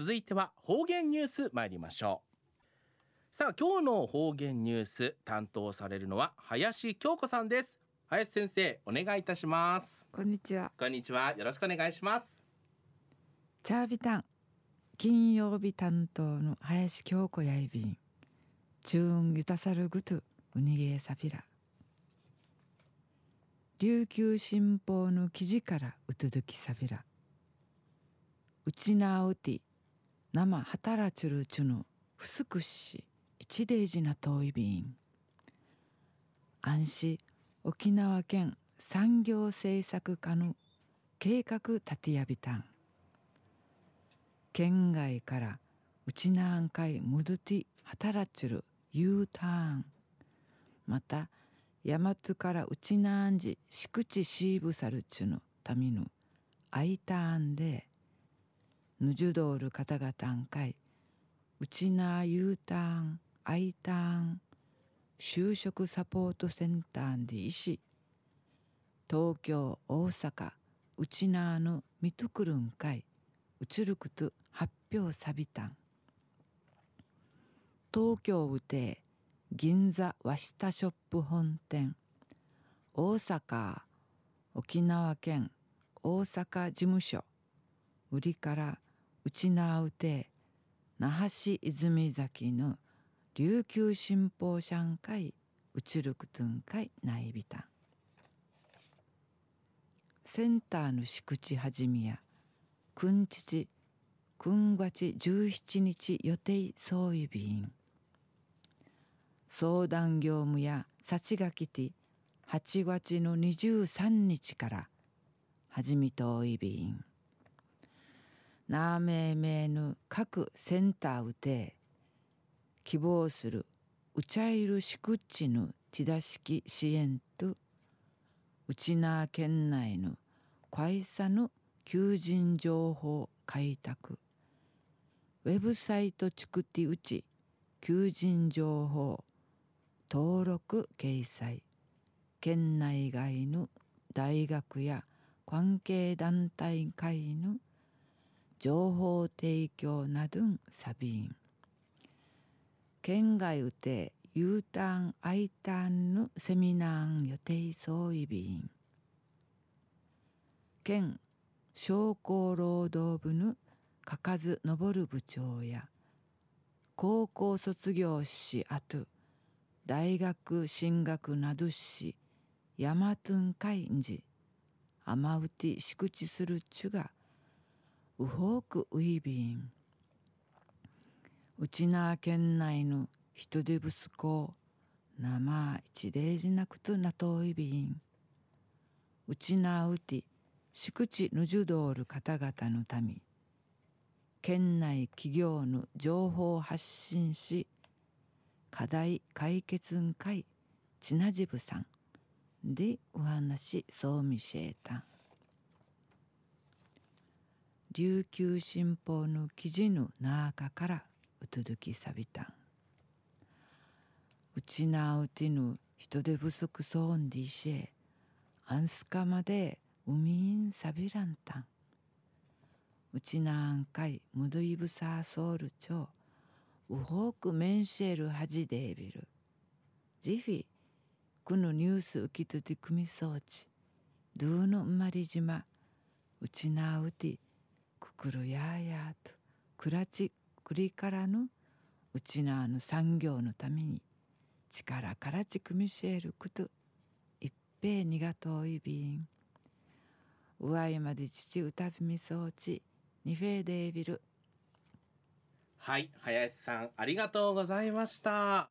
続いては方言ニュース参りましょう。さあ今日の方言ニュース担当されるのは林京子さんです。林先生お願いいたします。こんにちは。こんにちは。よろしくお願いします。チャービタン金曜日担当の林京子やいびん。チューンユタサルグトゥウニゲーサフィラ。琉球新報の記事からうとどきサビラ。うちなうて生働ちゅるちゅのふすくし一デージな遠いびん安市沖縄県産業政策課の計画立てやびたん。県外からうちなんかいむどて働ちゅる U ターン。また大和からうちなんじ敷地シーブサルチュのためのアイターンでぬじゅどおる方々んかいうちな U ターンアイターン就職サポートセンターで医師。東京大阪うちなのみとくるんかい。うちるくと発表さびたん東京うて銀座和下ショップ本店。大阪沖縄県大阪事務所。売りからうちなうて那覇市泉崎の琉球新報社ん会うちるくとん会ないびたん。センターの敷地はじみやくんちちくんがち17日予定総意便相談業務や幸がきて8月の23日から始みといびんなあめいめぬ各センターうて希望するうちゃいるしくっちぬ手出しき支援とうちな県内の会社の求人情報開拓ウェブサイトチクティうち求人情報登録掲載県内外の大学や関係団体会の情報提供などんサビン。県外うて U ターン I ターンのセミナーン予定総意便県商工労働部のかかずのぼる部長や高校卒業しあと大学進学などしヤマトンカインジアマウティ敷地するちゅがウホークウイビン。うちな県内の人手不足を生一デージなくとなといびん。うちなうて敷地ぬじゅどおる方々のため県内企業の情報発信し課題解決会ちなじぶさんでお話そうみしえた。琉球新報の記事の中からうとどきさびたん。うちなうてぬ人手不足そうんでいしえアンスカまで海んさびらんたん。うちなあんかいむどいぶさソウルちょうほくメンシェルはじでビルジフィこのニュース受きとて組み装置。ドゥーの生まり島うちなうてくるややと。くらちくりからのうちなの産業のために力からち組みしえること。一平にがといびんうわいまで父歌びみ装置ニフェーデービルはい林さんありがとうございました。